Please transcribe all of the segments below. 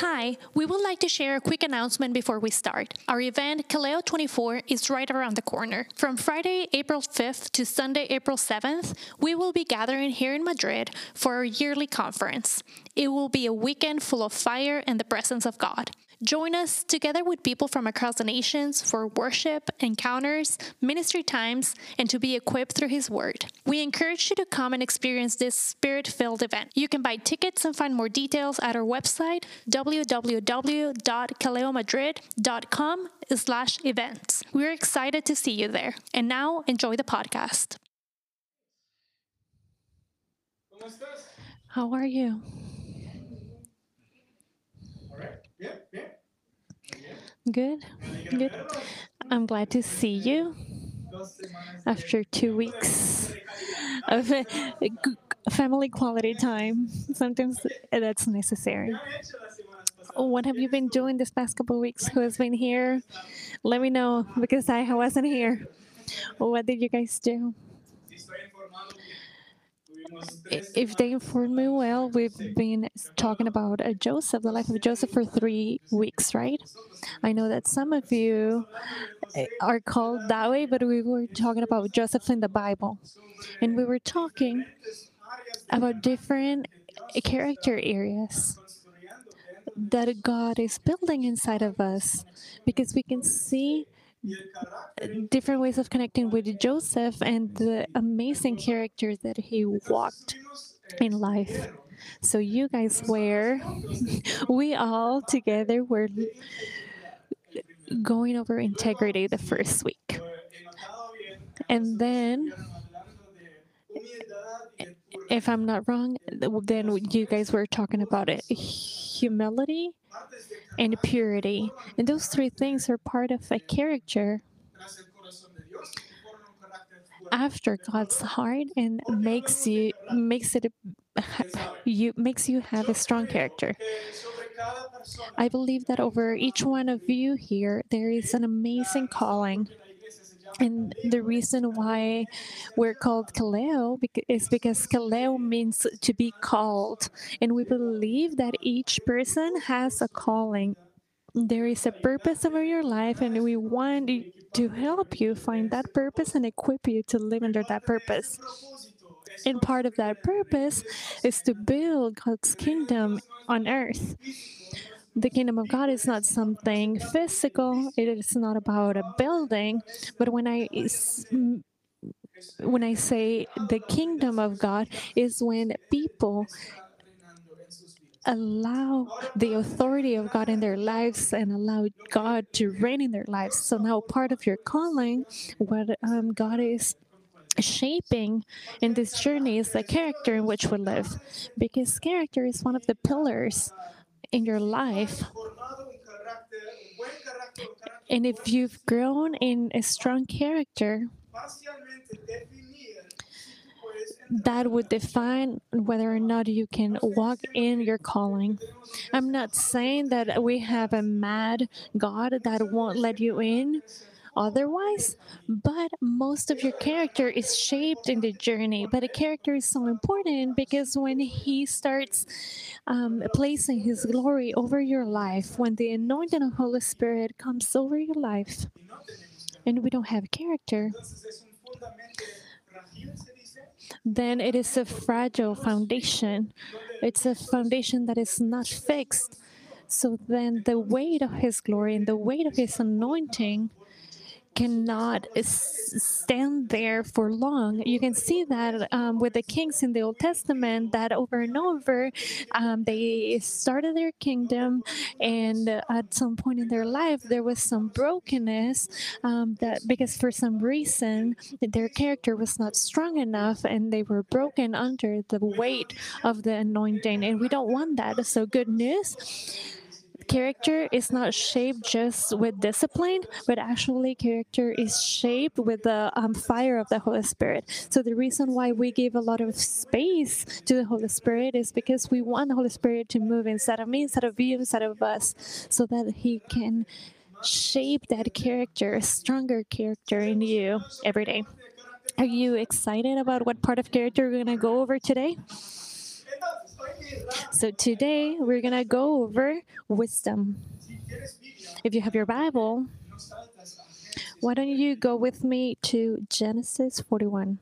Hi, we would like to share a quick announcement before we start. Our event, Kaleo 24, is right around the corner. From Friday, April 5th to Sunday, April 7th, we will be gathering here in Madrid for our yearly conference. It will be a weekend full of fire and the presence of God. Join us together with people from across the nations for worship, encounters, ministry times, and to be equipped through His Word. We encourage you to come and experience this spirit filled event. You can buy tickets and find more details at our website www.kaleomadrid.com slash events. We're excited to see you there. And now enjoy the podcast. How are you? Good. Good. I'm glad to see you after two weeks of family quality time. Sometimes that's necessary. What have you been doing this past couple of weeks? Who has been here? Let me know because I wasn't here. What did you guys do? If they inform me well, we've been talking about Joseph, the life of Joseph, for three weeks, right? I know that some of you uh, are called that way, but we were talking about Joseph in the Bible. And we were talking about different character areas that God is building inside of us because we can see different ways of connecting with Joseph and the amazing characters that he walked in life. So you guys were, we all together were going over integrity the first week. And then, if I'm not wrong, then you guys were talking about it humility and purity. And those three things are part of a character after God's heart and makes you makes it you makes you have a strong character. I believe that over each one of you here there is an amazing calling. And the reason why we're called Kaleo is because Kaleo means to be called. And we believe that each person has a calling. There is a purpose over your life, and we want to help you find that purpose and equip you to live under that purpose. And part of that purpose is to build God's kingdom on earth the kingdom of God is not something physical. It is not about a building. But when I when I say the kingdom of God is when people allow the authority of God in their lives and allow God to reign in their lives. So now part of your calling, what um, God is shaping in this journey is the character in which we live because character is one of the pillars in your life. And if you've grown in a strong character, that would define whether or not you can walk in your calling. I'm not saying that we have a mad God that won't let you in otherwise, but most of your character is shaped in the journey. But a character is so important because when He starts um, placing His glory over your life, when the anointing of the Holy Spirit comes over your life, and we don't have character, then it is a fragile foundation. It's a foundation that is not fixed. So then the weight of His glory and the weight of His anointing cannot stand there for long. You can see that um, with the kings in the Old Testament, that over and over, um, they started their kingdom, and at some point in their life, there was some brokenness um, that because for some reason their character was not strong enough, and they were broken under the weight of the anointing. And we don't want that. So good news character is not shaped just with discipline, but actually character is shaped with the um, fire of the Holy Spirit. So the reason why we give a lot of space to the Holy Spirit is because we want the Holy Spirit to move inside of me, inside of you, inside of us, so that He can shape that character, a stronger character in you every day. Are you excited about what part of character we're going to go over today? So today we're going to go over wisdom. If you have your Bible, why don't you go with me to Genesis 41?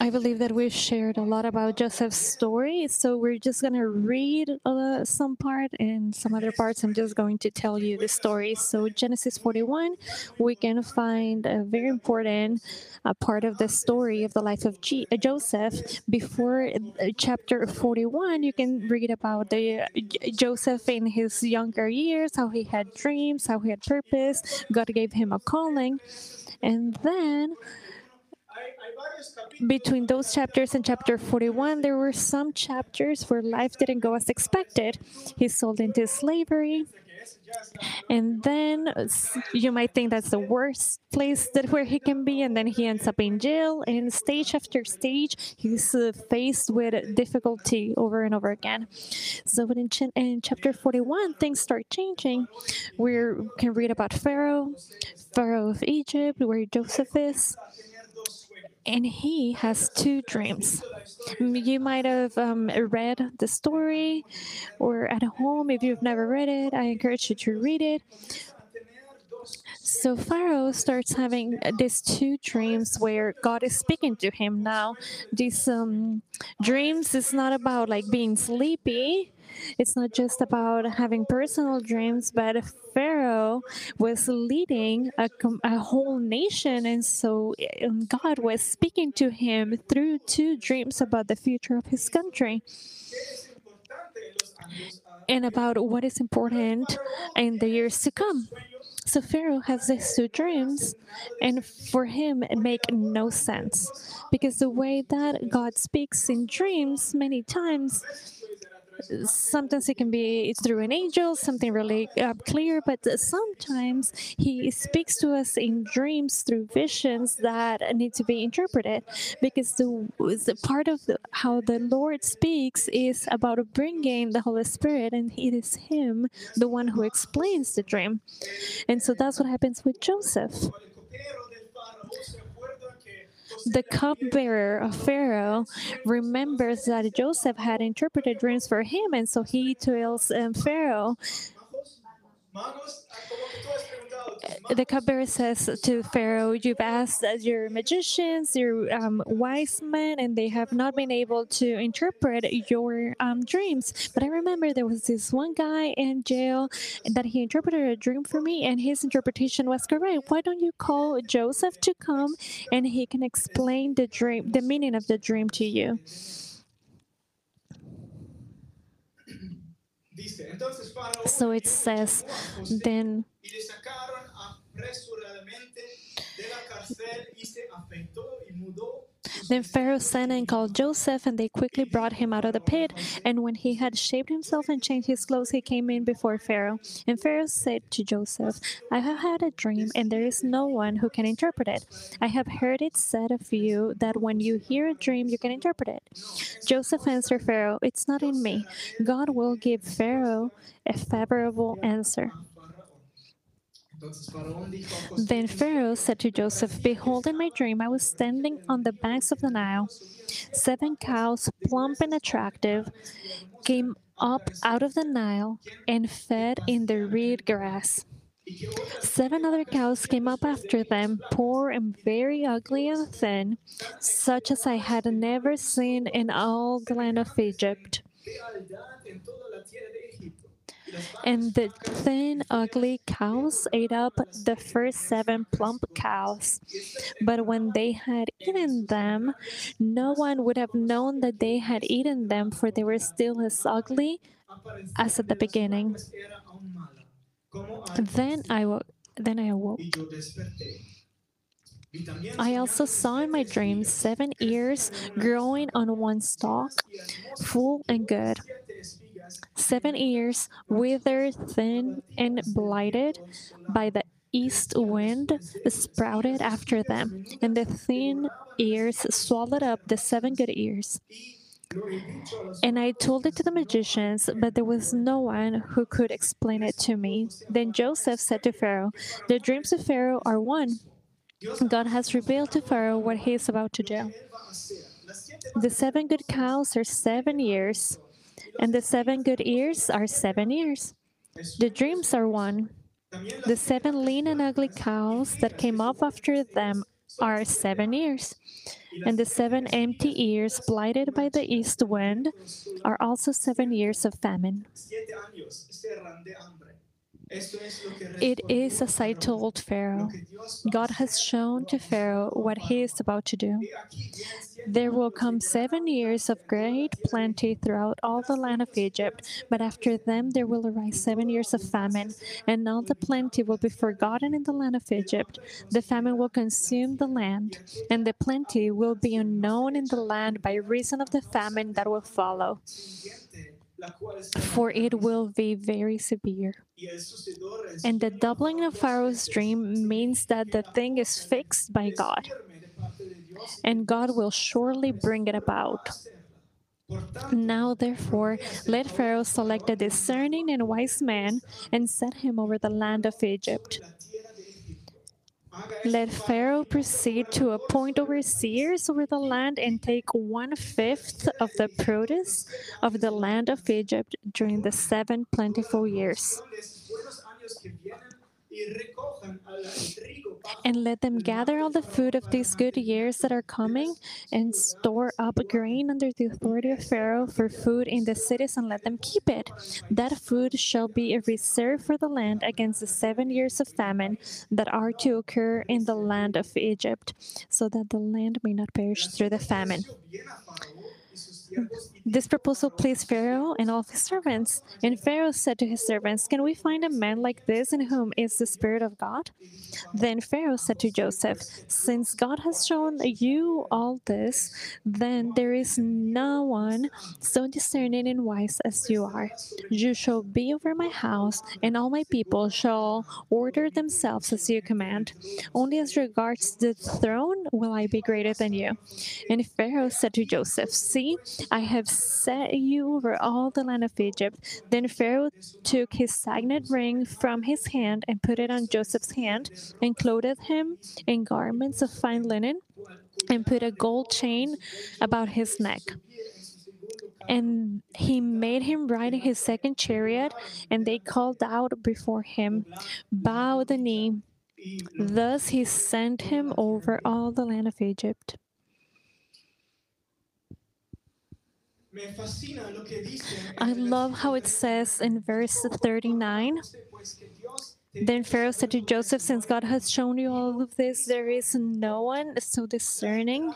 I believe that we've shared a lot about Joseph's story, so we're just going to read uh, some part and some other parts. I'm just going to tell you the story. So, Genesis 41, we can find a very important uh, part of the story of the life of G- uh, Joseph. Before uh, chapter 41, you can read about the uh, Joseph in his younger years, how he had dreams, how he had purpose. God gave him a calling. And then between those chapters and chapter 41, there were some chapters where life didn't go as expected. He's sold into slavery. And then you might think that's the worst place that where he can be, and then he ends up in jail. And stage after stage, he's uh, faced with difficulty over and over again. So, in, ch- in chapter 41, things start changing. We can read about Pharaoh, Pharaoh of Egypt, where Joseph is and he has two dreams. You might have um, read the story or at home. If you've never read it, I encourage you to read it. So Pharaoh starts having these two dreams where God is speaking to him. Now. These um, dreams is not about like being sleepy. It's not just about having personal dreams, but Pharaoh was leading a, a whole nation, and so um, God was speaking to him through two dreams about the future of his country and about what is important in the years to come. So Pharaoh has these two dreams, and for him, it make no sense because the way that God speaks in dreams many times sometimes it can be through an angel, something really uh, clear, but sometimes he speaks to us in dreams through visions that need to be interpreted because the, the part of the, how the Lord speaks is about bringing the Holy Spirit, and it is Him, the one who explains the dream. And so that's what happens with Joseph the cupbearer of Pharaoh remembers that Joseph had interpreted dreams for him, and so he tells um, Pharaoh, the cupbearer says to Pharaoh, You've asked your magicians, your um, wise men, and they have not been able to interpret your um, dreams. But I remember there was this one guy in jail that he interpreted a dream for me, and his interpretation was correct. Why don't you call Joseph to come and he can explain the dream, the meaning of the dream to you? So it says, then then Pharaoh sent and called Joseph, and they quickly brought him out of the pit. And when he had shaved himself and changed his clothes, he came in before Pharaoh. And Pharaoh said to Joseph, I have had a dream, and there is no one who can interpret it. I have heard it said of you that when you hear a dream, you can interpret it. Joseph answered Pharaoh, It's not in me. God will give Pharaoh a favorable answer. Then Pharaoh said to Joseph, Behold, in my dream I was standing on the banks of the Nile. Seven cows, plump and attractive, came up out of the Nile and fed in the reed grass. Seven other cows came up after them, poor and very ugly and thin, such as I had never seen in all the land of Egypt. And the thin, ugly cows ate up the first seven plump cows. But when they had eaten them, no one would have known that they had eaten them, for they were still as ugly as at the beginning. Then I, wo- then I awoke. I also saw in my dreams seven ears growing on one stalk, full and good. Seven ears, withered, thin, and blighted by the east wind, sprouted after them, and the thin ears swallowed up the seven good ears. And I told it to the magicians, but there was no one who could explain it to me. Then Joseph said to Pharaoh, The dreams of Pharaoh are one. God has revealed to Pharaoh what he is about to do. The seven good cows are seven years, and the seven good ears are seven years. The dreams are one. The seven lean and ugly cows that came up after them are seven years. And the seven empty ears, blighted by the east wind, are also seven years of famine. It is as I told Pharaoh. God has shown to Pharaoh what he is about to do. There will come seven years of great plenty throughout all the land of Egypt, but after them there will arise seven years of famine, and all the plenty will be forgotten in the land of Egypt. The famine will consume the land, and the plenty will be unknown in the land by reason of the famine that will follow for it will be very severe. And the doubling of Pharaoh's dream means that the thing is fixed by God, and God will surely bring it about. Now, therefore, let Pharaoh select a discerning and wise man and set him over the land of Egypt. Let Pharaoh proceed to appoint overseers over the land and take one fifth of the produce of the land of Egypt during the seven plentiful years and let them gather all the food of these good years that are coming and store up grain under the authority of Pharaoh for food in the cities and let them keep it. That food shall be a reserve for the land against the seven years of famine that are to occur in the land of Egypt, so that the land may not perish through the famine. This proposal pleased Pharaoh and all his servants. And Pharaoh said to his servants, Can we find a man like this in whom is the Spirit of God? Then Pharaoh said to Joseph, Since God has shown you all this, then there is no one so discerning and wise as you are. You shall be over my house, and all my people shall order themselves as you command. Only as regards the throne will I be greater than you. And Pharaoh said to Joseph, See, I have set you over all the land of Egypt. Then Pharaoh took his signet ring from his hand and put it on Joseph's hand, and clothed him in garments of fine linen, and put a gold chain about his neck. And he made him ride in his second chariot, and they called out before him, Bow the knee. Thus he sent him over all the land of Egypt. I love how it says in verse 39 then Pharaoh said to Joseph, Since God has shown you all of this, there is no one so discerning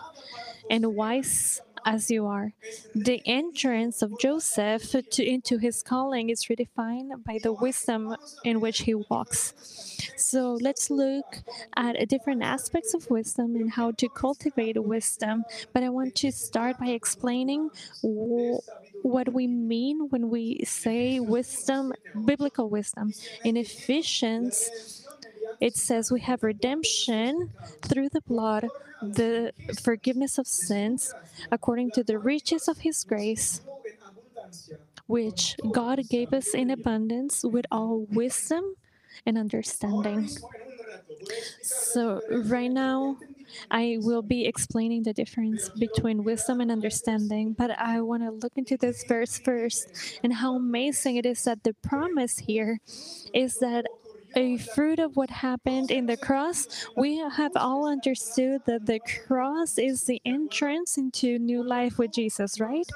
and wise as you are. The entrance of Joseph to, into his calling is redefined by the wisdom in which he walks. So let's look at different aspects of wisdom and how to cultivate wisdom. But I want to start by explaining what we mean when we say wisdom, biblical wisdom. In Ephesians, it says we have redemption through the blood, the forgiveness of sins, according to the riches of His grace, which God gave us in abundance with all wisdom and understanding. So, right now, I will be explaining the difference between wisdom and understanding, but I want to look into this verse first and how amazing it is that the promise here is that a fruit of what happened in the cross, we have all understood that the cross is the entrance into new life with Jesus, right?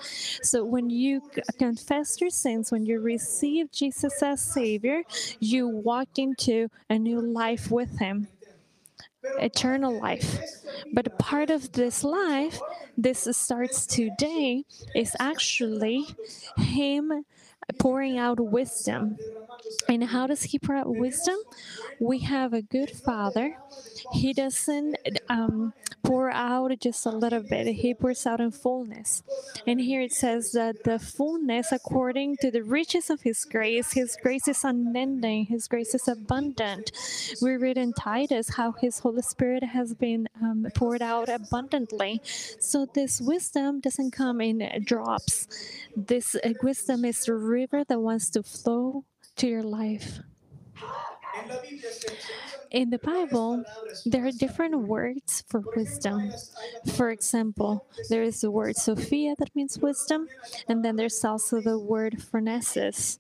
So when you confess your sins, when you receive Jesus as Savior, you walk into a new life with Him eternal life. But part of this life, this starts today, is actually Him pouring out wisdom. And how does he pour out wisdom? We have a good father. He doesn't um, pour out just a little bit, he pours out in fullness. And here it says that the fullness, according to the riches of his grace, his grace is unending, his grace is abundant. We read in Titus how his Holy Spirit has been um, poured out abundantly. So this wisdom doesn't come in drops. This uh, wisdom is a river that wants to flow to your life. In the Bible, there are different words for wisdom. For example, there is the word Sophia that means wisdom, and then there's also the word phronesis.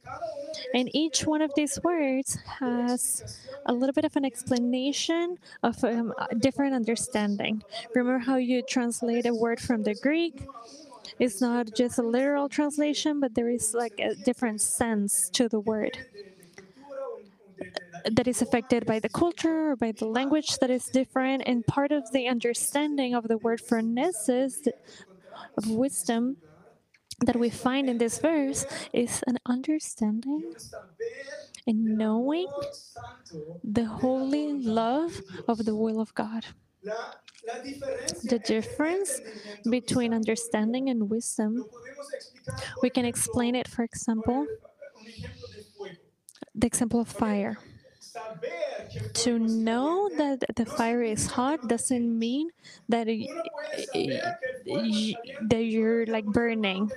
And each one of these words has a little bit of an explanation of um, a different understanding. Remember how you translate a word from the Greek? It's not just a literal translation, but there is like a different sense to the word that is affected by the culture or by the language that is different. And part of the understanding of the word for phronesis of wisdom that we find in this verse is an understanding and knowing the holy love of the will of God. The difference between understanding and wisdom, we can explain it, for example, the example of fire. To know that the fire is hot doesn't mean that that you're like burning.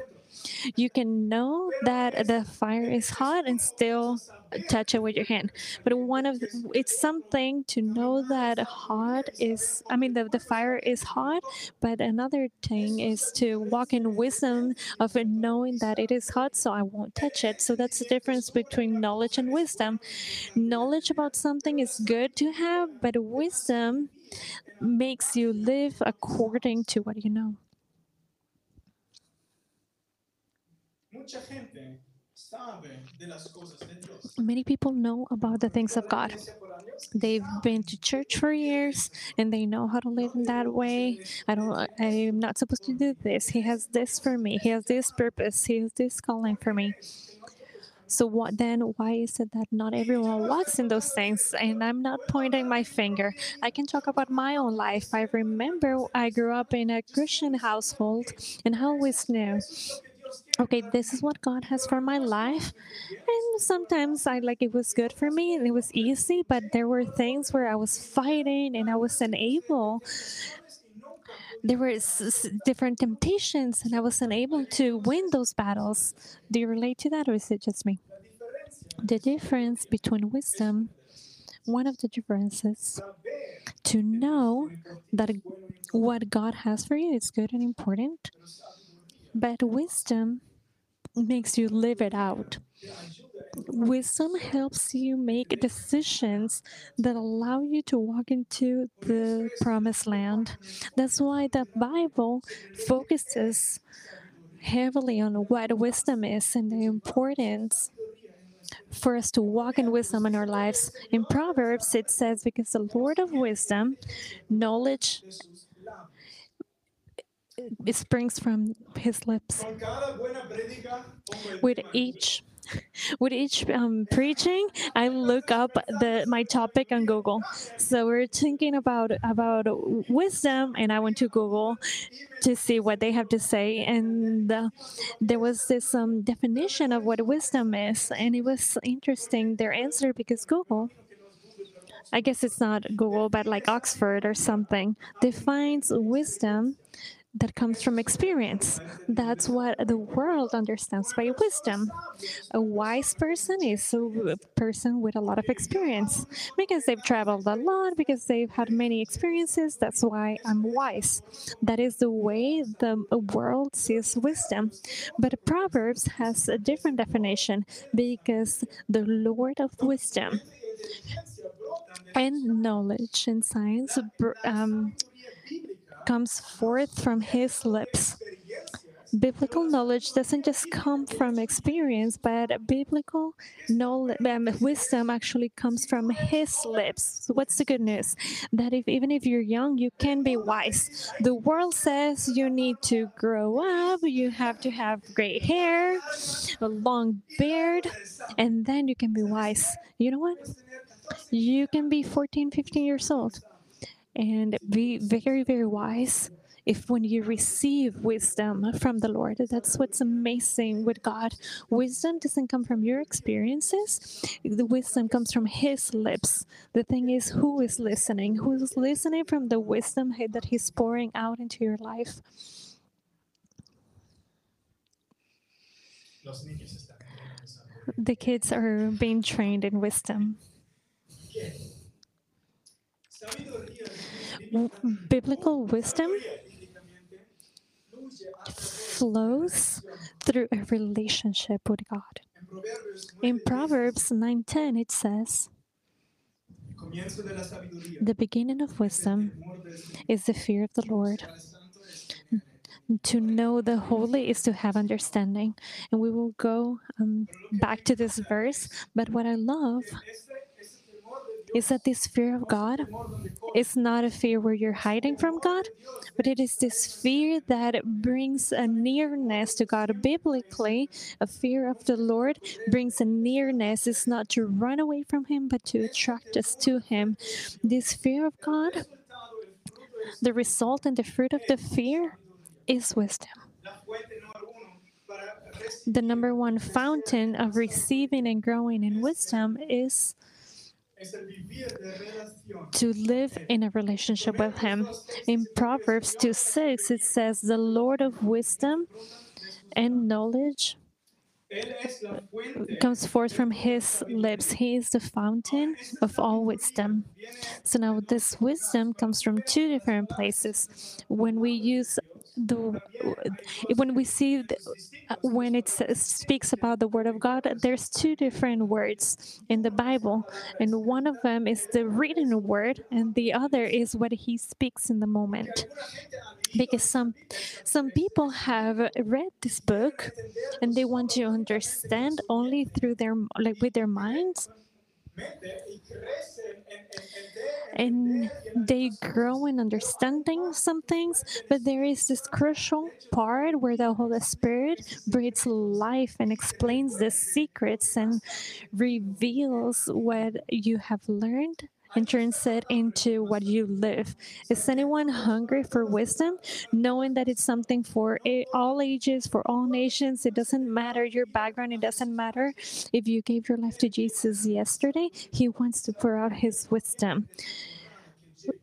you can know that the fire is hot and still touch it with your hand. But one of the, it's something to know that hot is I mean the, the fire is hot, but another thing is to walk in wisdom of knowing that it is hot so I won't touch it. So that's the difference between knowledge and wisdom. Knowledge about something is good to have, but wisdom makes you live according to what you know. Many people know about the things of God. They've been to church for years and they know how to live in that way. I don't I'm not supposed to do this. He has this for me. He has this purpose. He has this calling for me. So what then why is it that not everyone walks in those things? And I'm not pointing my finger. I can talk about my own life. I remember I grew up in a Christian household and I always knew okay, this is what God has for my life. And sometimes I like it was good for me and it was easy, but there were things where I was fighting and I wasn't able. There were different temptations and I wasn't able to win those battles. Do you relate to that or is it just me? The difference between wisdom, one of the differences, to know that what God has for you is good and important but wisdom makes you live it out. Wisdom helps you make decisions that allow you to walk into the promised land. That's why the Bible focuses heavily on what wisdom is and the importance for us to walk in wisdom in our lives. In Proverbs, it says, Because the Lord of wisdom, knowledge, it springs from his lips. With each with each um, preaching, I look up the my topic on Google. So we're thinking about about wisdom, and I went to Google to see what they have to say, and uh, there was this um, definition of what wisdom is, and it was interesting their answer because Google. I guess it's not Google, but like Oxford or something, defines wisdom that comes from experience. That's what the world understands by wisdom. A wise person is a person with a lot of experience because they've traveled a lot, because they've had many experiences. That's why I'm wise. That is the way the world sees wisdom. But Proverbs has a different definition because the Lord of wisdom and knowledge and science um, comes forth from his lips. biblical knowledge doesn't just come from experience, but biblical knowledge, um, wisdom actually comes from His lips. So what's the good news? That if even if you're young, you can be wise. The world says you need to grow up, you have to have gray hair, a long beard, and then you can be wise. You know what? You can be 14, 15 years old and be very, very wise if when you receive wisdom from the Lord, that's what's amazing with God. Wisdom doesn't come from your experiences, the wisdom comes from His lips. The thing is, who is listening? Who is listening from the wisdom that He's pouring out into your life? The kids are being trained in wisdom. Biblical wisdom flows through a relationship with God. In Proverbs 9:10 it says, "The beginning of wisdom is the fear of the Lord." To know the holy is to have understanding. And we will go um, back to this verse. But what I love is that this fear of God is not a fear where you're hiding from God, but it is this fear that brings a nearness to God. Biblically, a fear of the Lord brings a nearness. It's not to run away from Him, but to attract us to Him. This fear of God, the result and the fruit of the fear is wisdom. The number one fountain of receiving and growing in wisdom is to live in a relationship with Him. In Proverbs 2 6, it says, The Lord of wisdom and knowledge comes forth from his lips. He is the fountain of all wisdom. So now this wisdom comes from two different places. When we use the when we see the, when it speaks about the word of God, there's two different words in the Bible, and one of them is the written word, and the other is what He speaks in the moment. Because some some people have read this book, and they want to understand only through their like with their minds and they grow in understanding some things, but there is this crucial part where the Holy Spirit breathes life and explains the secrets and reveals what you have learned and turns it into what you live. Is anyone hungry for wisdom? Knowing that it's something for all ages, for all nations. It doesn't matter your background. It doesn't matter if you gave your life to Jesus yesterday. He wants to pour out his wisdom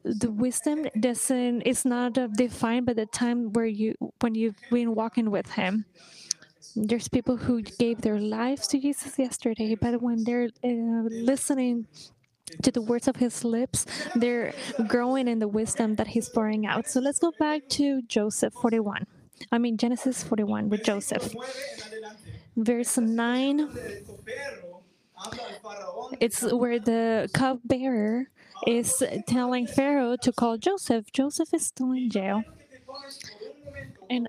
the wisdom doesn't is not defined by the time where you when you've been walking with him there's people who gave their lives to jesus yesterday but when they're uh, listening to the words of his lips, they're growing in the wisdom that he's pouring out. So let's go back to Joseph 41. I mean, Genesis 41 with Joseph. Verse 9, it's where the cupbearer is telling Pharaoh to call Joseph. Joseph is still in jail. And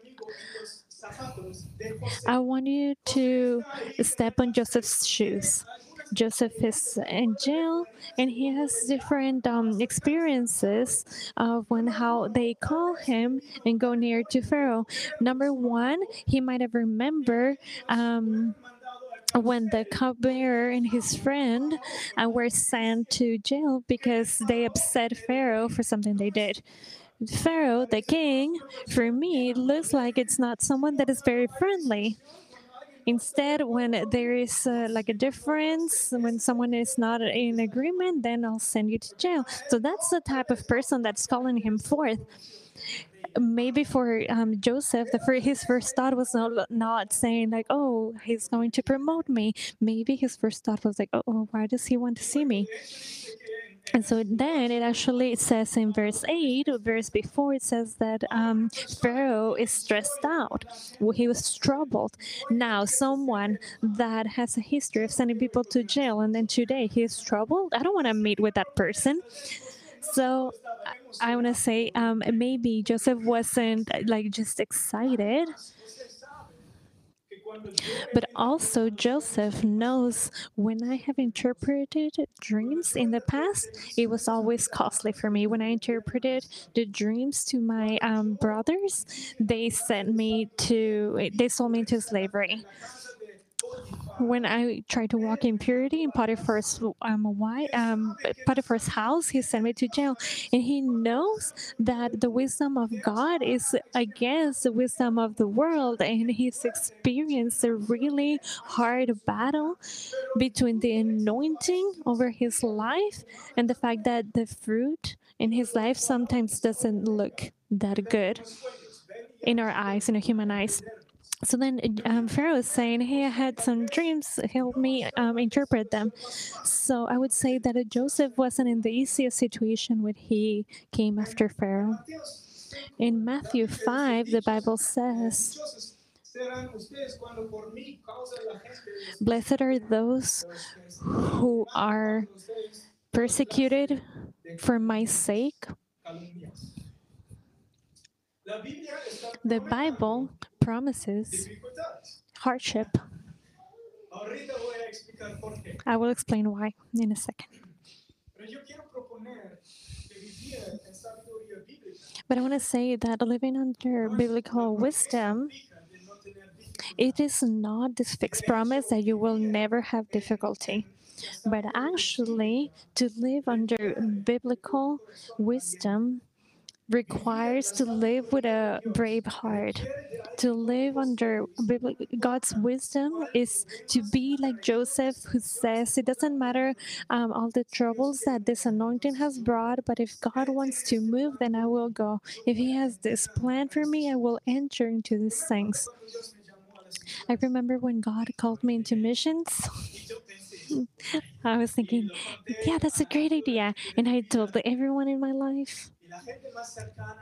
I want you to step on Joseph's shoes. Joseph is in jail and he has different um, experiences of when how they call him and go near to Pharaoh. Number one, he might have remembered. Um, when the cupbearer and his friend uh, were sent to jail because they upset Pharaoh for something they did. Pharaoh, the king, for me, looks like it's not someone that is very friendly. Instead, when there is uh, like a difference, when someone is not in agreement, then I'll send you to jail. So that's the type of person that's calling him forth. Maybe for um, Joseph, the his first thought was not, not saying like, "Oh, he's going to promote me." Maybe his first thought was like, "Oh, why does he want to see me?" And so then it actually says in verse 8, or verse before, it says that um, Pharaoh is stressed out. He was troubled. Now, someone that has a history of sending people to jail and then today he is troubled, I don't want to meet with that person. So I want to say um, maybe Joseph wasn't like just excited But also, Joseph knows when I have interpreted dreams in the past, it was always costly for me. When I interpreted the dreams to my um, brothers, they sent me to, they sold me into slavery when I tried to walk in purity in Potiphar's um, why, um, Potiphar's house, he sent me to jail, and he knows that the wisdom of God is against the wisdom of the world, and he's experienced a really hard battle between the anointing over his life and the fact that the fruit in his life sometimes doesn't look that good in our eyes, in our human eyes. So then um, Pharaoh is saying, Hey, I had some dreams, help me um, interpret them. So I would say that Joseph wasn't in the easiest situation when he came after Pharaoh. In Matthew 5, the Bible says, Blessed are those who are persecuted for my sake. The Bible promises hardship. I will explain why in a second. But I want to say that living under biblical wisdom, it is not this fixed promise that you will never have difficulty. But actually, to live under biblical wisdom requires to live with a brave heart. To live under God's wisdom is to be like Joseph, who says, It doesn't matter um, all the troubles that this anointing has brought, but if God wants to move, then I will go. If He has this plan for me, I will enter into these things. I remember when God called me into missions. I was thinking, yeah, that's a great idea. And I told everyone in my life,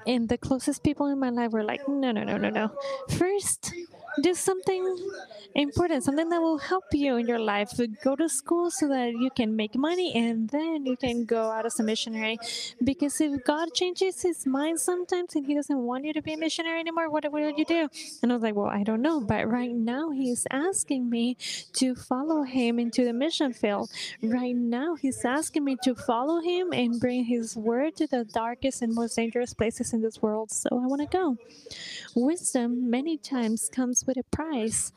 and the closest people in my life were like, no, no, no, no, no. First, do something important, something that will help you in your life. Go to school so that you can make money and then you can go out as a missionary. Because if God changes his mind sometimes and he doesn't want you to be a missionary anymore, what will you do? And I was like, well, I don't know. But right now, he's asking me to follow him into the mission field. Right now, he's asking me to follow him and bring his word to the darkest and most dangerous places in this world. So I want to go. Wisdom many times comes with a price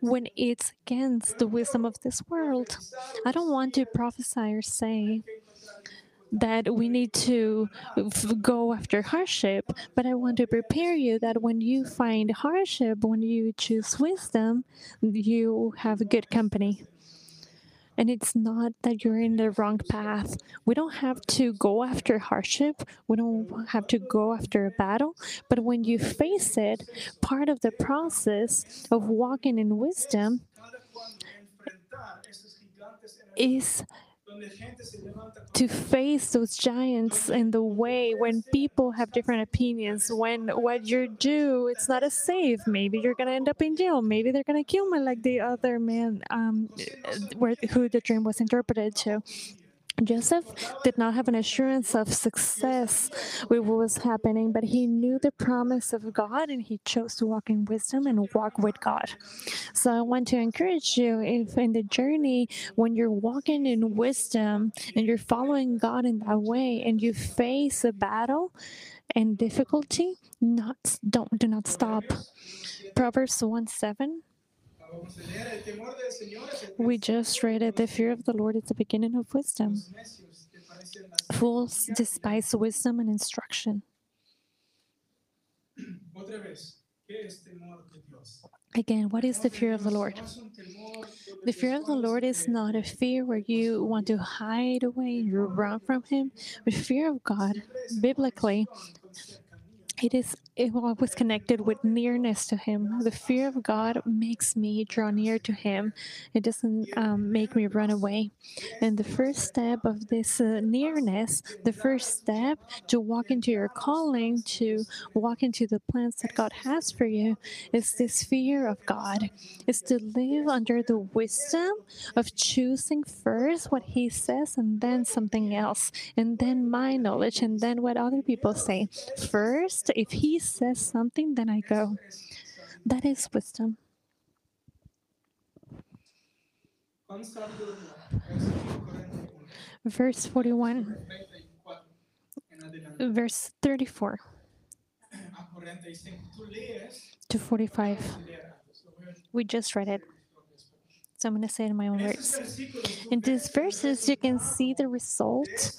when it's against the wisdom of this world. I don't want to prophesy or say that we need to go after hardship, but I want to prepare you that when you find hardship, when you choose wisdom, you have good company. And it's not that you're in the wrong path. We don't have to go after hardship. We don't have to go after a battle. But when you face it, part of the process of walking in wisdom is to face those giants in the way when people have different opinions when what you do it's not a safe. Maybe you're gonna end up in jail. Maybe they're gonna kill me like the other man um, where, who the dream was interpreted to Joseph did not have an assurance of success with what was happening, but he knew the promise of God and he chose to walk in wisdom and walk with God. So I want to encourage you if in the journey when you're walking in wisdom and you're following God in that way and you face a battle and difficulty, not don't do not stop. Proverbs 1 7 we just read it. The fear of the Lord is the beginning of wisdom. Fools despise wisdom and instruction. Again, what is the fear of the Lord? The fear of the Lord is not a fear where you want to hide away, you run from Him. The fear of God, biblically, it is it was connected with nearness to him. The fear of god makes me draw near to him. It doesn't um, make me run away. And the first step of this uh, nearness the first step to walk into your calling to walk into the plans that god has for you is this fear of god. Is to live under the wisdom of choosing first what he says and then something else and then my knowledge and then what other people say. First if he says something, then I go. That is wisdom. Verse 41, 41, 34 en adelante. verse 34 A 45. Tú lees, to 45. leer antes. Lo voy a We just read it, so I'm going to say it in my own words. In these verses, you can see the result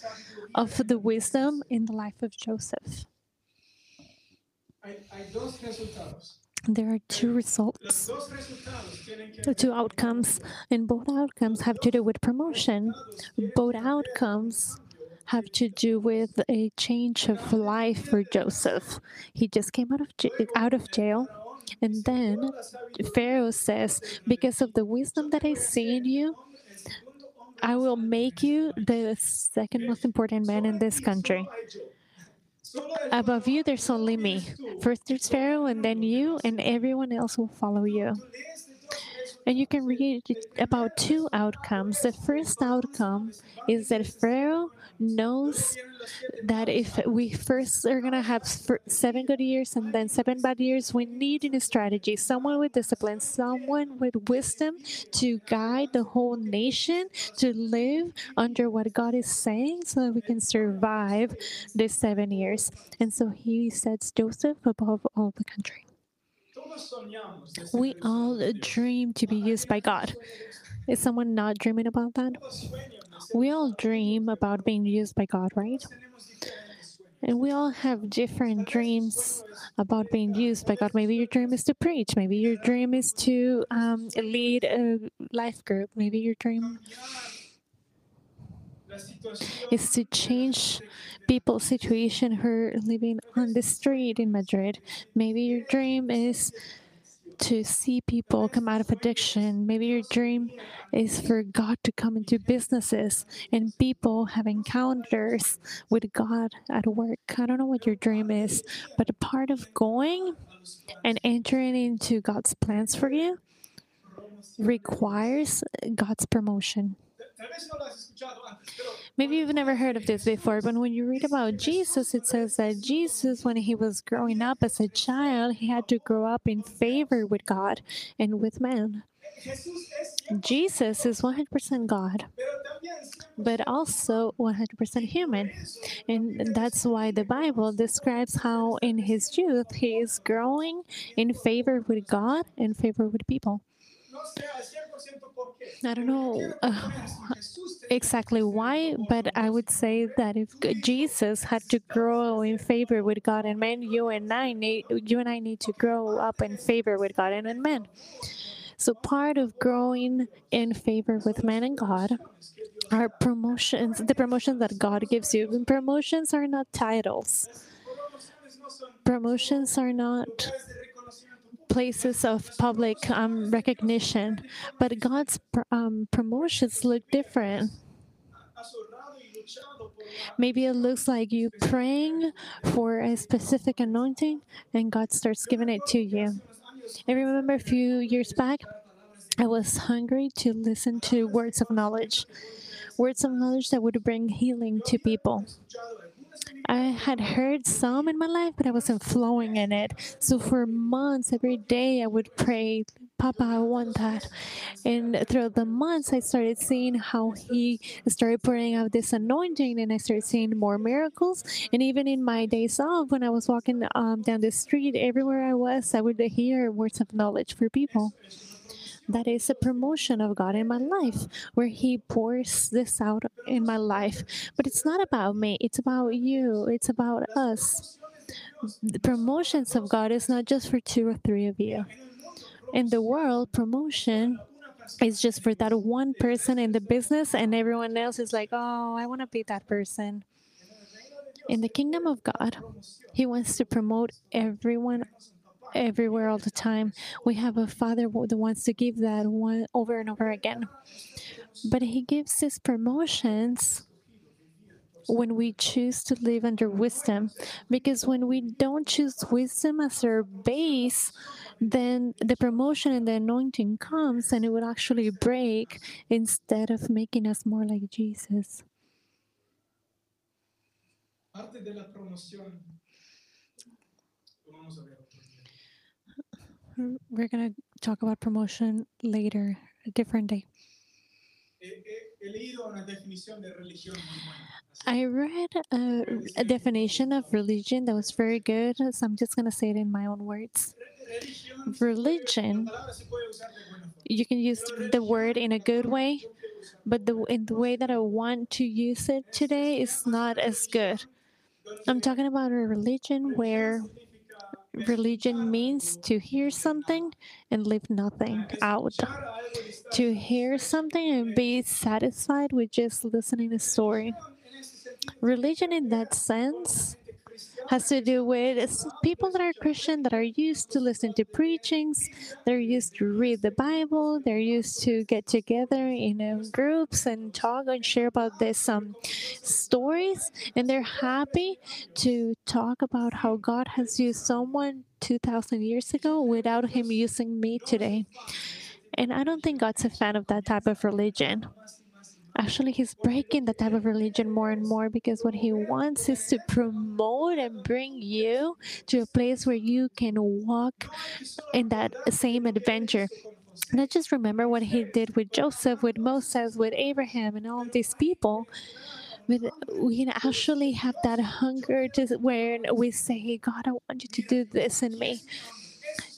of the wisdom in the life of Joseph. There are two results, dos resultados tienen que the two outcomes, and both outcomes have to do with promotion. Both outcomes have to do with a change of life for Joseph. He just came out of j- out of jail, and then. Pharaoh says, "Because of the wisdom that I see in you, El segundo hombre I will make you the second most important man in this country." hay yo. Solo el Above you, there's only me. First, there's Pharaoh, and then you, and everyone else will follow you. And you can read about two outcomes. The first outcome is that Pharaoh knows that if we first are going to have seven good years and then seven bad years, we need a strategy, someone with discipline, someone with wisdom to guide the whole nation to live under what God is saying so that we can survive these seven years. And so he sets Joseph above all the country. We all dream to be used by God. Is someone not dreaming about that? We all dream about being used by God, right? And we all have different dreams about being used by God. Maybe your dream is to preach. Maybe your dream is to um, lead a life group. Maybe your dream is to change people's situation who are living on the street in Madrid. Maybe your dream is to see people come out of addiction. Maybe your dream is for God to come into businesses and people have encounters with God at work. I don't know what your dream is, but a part of going and entering into God's plans for you requires God's promotion. Tal vez no lo has escuchado antes, pero Maybe you've never heard of this before, but when you read about Jesus, it says that Jesus, when he was growing up as a child, he had to grow up in favor with God and with man. Jesús es 100%, Jesus is 100% God, pero también 100% but also 100% human. And that's why the Bible describes how in his youth he is growing in favor with God and favor with people. No sea al 100% por qué. I don't know uh, exactly why, but I would say that if Jesus had to grow in favor with God and men, you and I need you and I need to grow up in favor with God and men. So part of growing in favor with man and God are promotions, the promotions that God gives you. And promotions are not titles. Promotions are not places of public um, recognition, but God's um, promotions look different. Maybe it looks like you praying for a specific anointing and God starts giving it to you. I remember a few years back, I was hungry to listen to words of knowledge, words of knowledge that would bring healing to people. I had heard some in my life, but I wasn't flowing in it. So for months, every day, I would pray, Papa, I want that. And throughout the months, I started seeing how He started pouring out this anointing, and I started seeing more miracles. And even in my days off, when I was walking um, down the street, everywhere I was, I would hear words of knowledge for people. That is a promotion of God in my life, where He pours this out in my life. But it's not about me, it's about you, it's about us. The promotions of God is not just for two or three of you. In the world, promotion is just for that one person in the business, and everyone else is like, oh, I want to be that person. In the kingdom of God, He wants to promote everyone everywhere all the time. We have a Father who wants to give that one over and over again. But He gives His promotions when we choose to live under wisdom. Because when we don't choose wisdom as our base, then the promotion and the anointing comes and it would actually break instead of making us more like Jesus. parte vamos a ver día. we're gonna talk about promotion later, a different day. Eh, eh, buena. Así I read a, a definition of religion that was very good, so I'm just gonna say it in my own words. Religión se puede- Religion. la palabra se puede usar de buena forma. You can use the word in a good way, Yo quiero usar but the in the way that I want to use it today is not as good. I'm talking about a religion where religion means to hear something and leave nothing out. To hear something and be satisfied with just listening to a story. Religion, in that sense, has to do with people that are Christian that are used to listen to preachings, they're used to read the Bible, they're used to get together in uh, groups and talk and share about this um, stories, and they're happy to talk about how God has used someone 2,000 years ago without Him using me today. And I don't think God's a fan of that type of religion. Actually, he's breaking the type of religion more and more because what he wants is to promote and bring you to a place where you can walk in that same adventure. Not just remember what he did with Joseph, with Moses, with Abraham, and all these people. We can actually have that hunger to where we say, God, I want you to do this in me.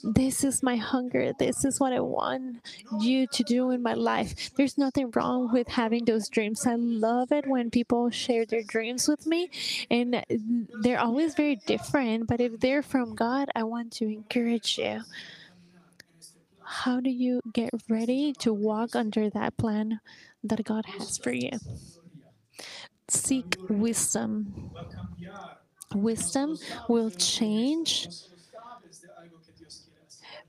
This is my hunger. This is what I want you to do in my life. There's nothing wrong with having those dreams. I love it when people share their dreams with me, and they're always very different. But if they're from God, I want to encourage you. How do you get ready to walk under that plan that God has for you? Seek wisdom. Wisdom will change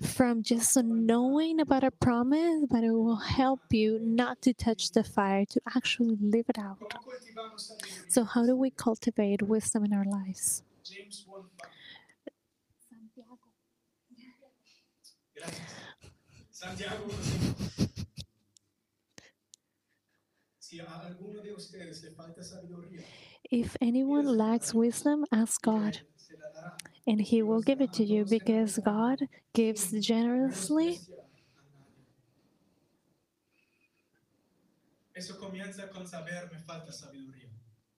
from just knowing about a promise, but it will help you not to touch the fire, to actually live it out. So, how do we cultivate wisdom in our lives? James Wolfgang. Gracias. Santiago 1:5. Si a alguno de ustedes le falta sabiduría, If anyone lacks wisdom, ask God. And He will give it to you because God gives generously. Eso comienza con saber me falta sabiduría.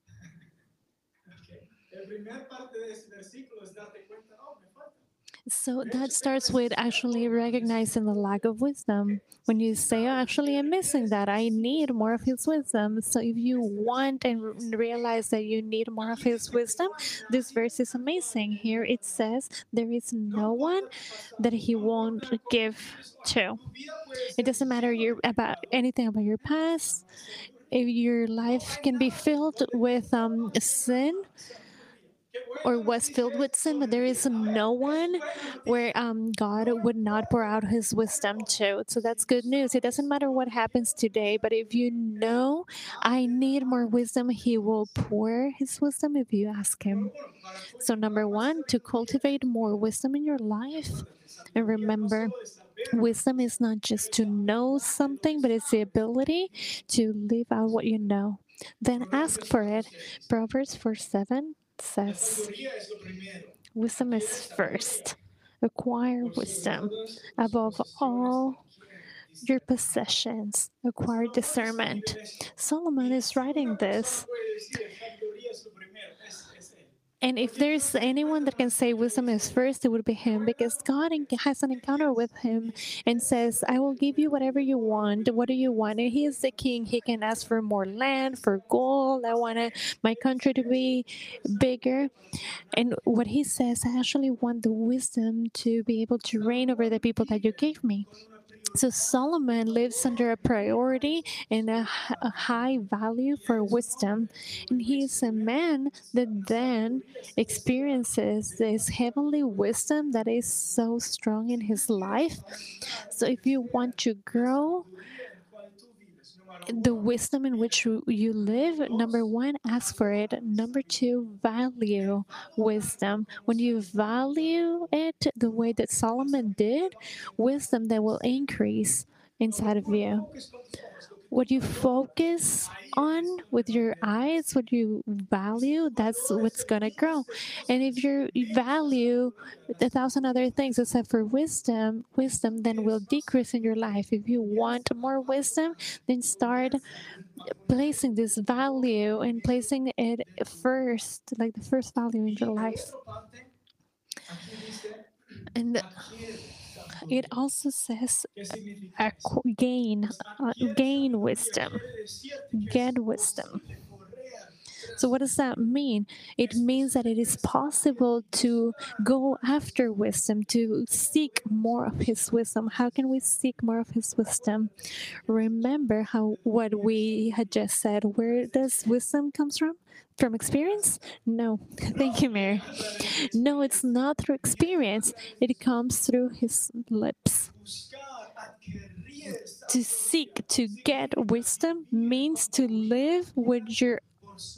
Ok. El primer parte de este versículo es darte cuenta, oh, me falta. So, that starts with actually recognizing the lack of wisdom. When you say, oh, actually, I'm missing that, I need more of His wisdom. So, if you want and realize that you need more of His wisdom, this verse is amazing. Here it says, There is no one that He won't give to. It doesn't matter your, about anything about your past. If your life can be filled with um, sin or was filled with sin, but there is no one where um, God would not pour out His wisdom to. So that's good news. It doesn't matter what happens today, but if you know I need more wisdom, He will pour His wisdom if you ask Him. So, number one, to cultivate more wisdom in your life. And remember, wisdom is not just to know something, but it's the ability to live out what you know. Then ask for it. Proverbs 4 7 says. Wisdom is first. Acquire wisdom. Above all your possessions, acquire discernment. Solomon is writing this. Puede decir, sabiduría es lo primero, es, es él. And if there's anyone that can say wisdom is first, it would be him because God has an encounter with him and says, I will give you whatever you want. What do you want? And he is the king. He can ask for more land, for gold. I want uh, my country to be bigger. And what he says, I actually want the wisdom to be able to reign over the people that you gave me. So Solomon lives under a priority and a high value for wisdom. And he is a man that then experiences this heavenly wisdom that is so strong in his life. So if you want to grow the wisdom in which you live, number one, ask for it. Number two, value wisdom. When you value it the way that Solomon did, wisdom that will increase inside of you. What you focus on with your eyes, what you value, that's what's gonna grow. And if you value a thousand other things except for wisdom, wisdom then will decrease in your life. If you want more wisdom, then start placing this value and placing it first, like the first value in your life. And it also says acqu- gain, uh, gain wisdom, get wisdom. So, what does that mean? It means that it is possible to go after wisdom, to seek more of His wisdom. How can we seek more of His wisdom? Remember how what we had just said. Where does wisdom comes from? From experience? No. Thank you, Mary. No, it's not through experience. It comes through His lips. To seek, to get wisdom means to live with your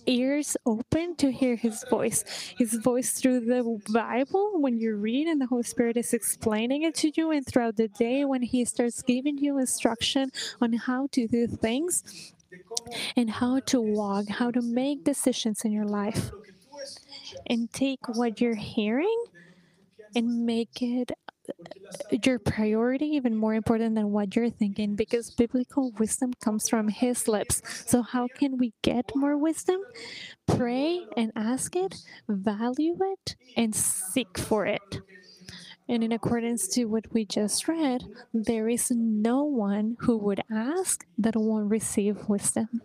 ears open to hear his voice his voice through the bible when you read and the holy spirit is explaining it to you and throughout the day when he starts giving you instruction on how to do things and how to walk how to make decisions in your life and take what you're hearing and make it your priority even more important than what you're thinking because biblical wisdom comes from his lips. So, how can we get more wisdom? Pray and ask it, value it, and seek for it. And in accordance to what we just read, there is no one who would ask that won't receive wisdom.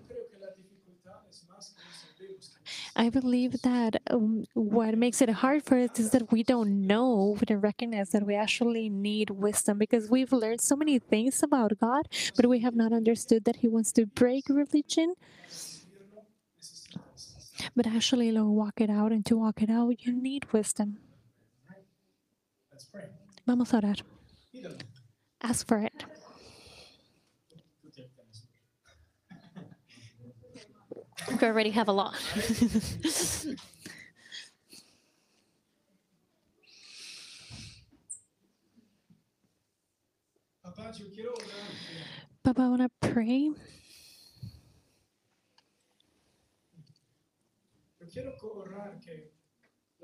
I believe that um, what makes it hard for us is that we don't know, we don't recognize that we actually need wisdom because we've learned so many things about God, but we have not understood that He wants to break religion. But actually, to walk it out and to walk it out, you need wisdom. Vamos a orar. Ask for it. Tú te tienes. We already have a lot. Papá, yo quiero orar. que Papa, I want to pray. Yo quiero orar que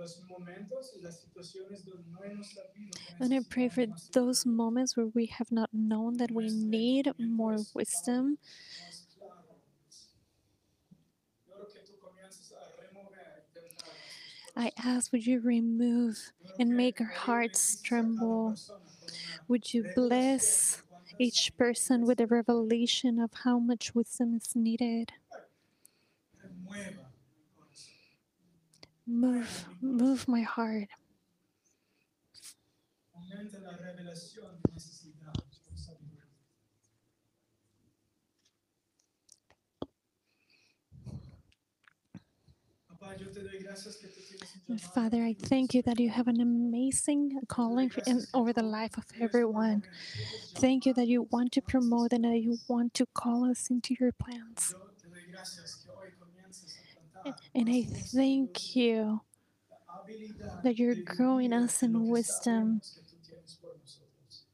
los momentos y las situaciones donde no hemos sabido que I pray for those moments where we have not known that we need more wisdom. más claro. Yo oro que tú comiences a remover y tentar nuestros I ask, would you remove and make our hearts bendices a cada tremble? persona con una Would you bless each person with a revelation of how much wisdom is needed? Move, move my heart. Father, I thank you that you have an amazing calling in, over the life of everyone. Thank you that you want to promote and that you want to call us into your plans. And I thank you that you're growing us in wisdom. sabemos que tú tienes por nosotros.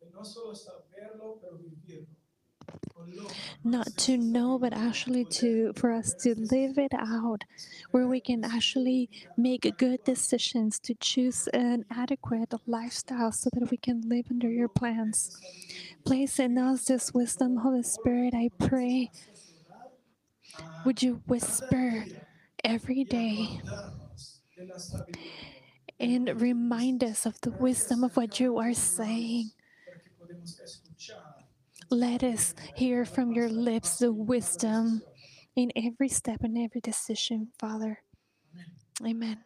De no solo saberlo, pero vivirlo. Coloca not to know but actually to for us to live it out where we can actually make good decisions to choose an adequate lifestyle so that we can live under your plans place in us this wisdom holy spirit i pray would you whisper every day and remind us of the wisdom of what you are saying? Let us hear from your lips the wisdom in every step and every decision father. Amen